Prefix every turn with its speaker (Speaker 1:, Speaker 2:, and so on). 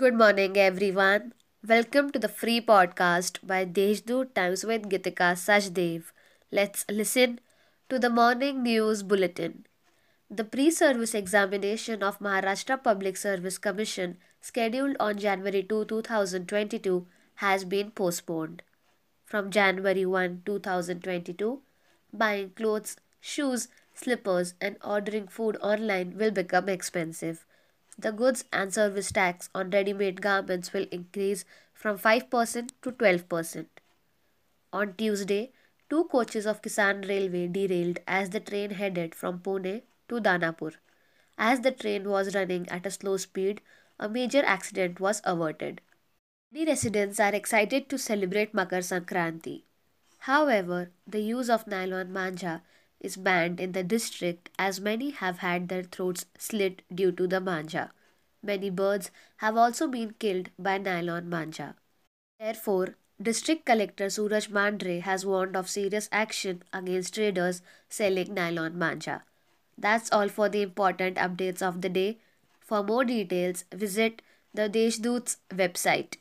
Speaker 1: Good morning, everyone. Welcome to the free podcast by Deshdoot Times with Gitika Sajdev. Let's listen to the morning news bulletin. The pre service examination of Maharashtra Public Service Commission, scheduled on January 2, 2022, has been postponed. From January 1, 2022, buying clothes, shoes, slippers, and ordering food online will become expensive. The goods and service tax on ready made garments will increase from 5% to 12%. On Tuesday, two coaches of Kisan Railway derailed as the train headed from Pune to Danapur. As the train was running at a slow speed, a major accident was averted. Many residents are excited to celebrate Makar Sankranti. However, the use of nylon manja is banned in the district as many have had their throats slit due to the manja. Many birds have also been killed by nylon manja. Therefore, District Collector Suraj Mandhare has warned of serious action against traders selling nylon manja. That's all for the important updates of the day. For more details, visit the Deshdoot's website.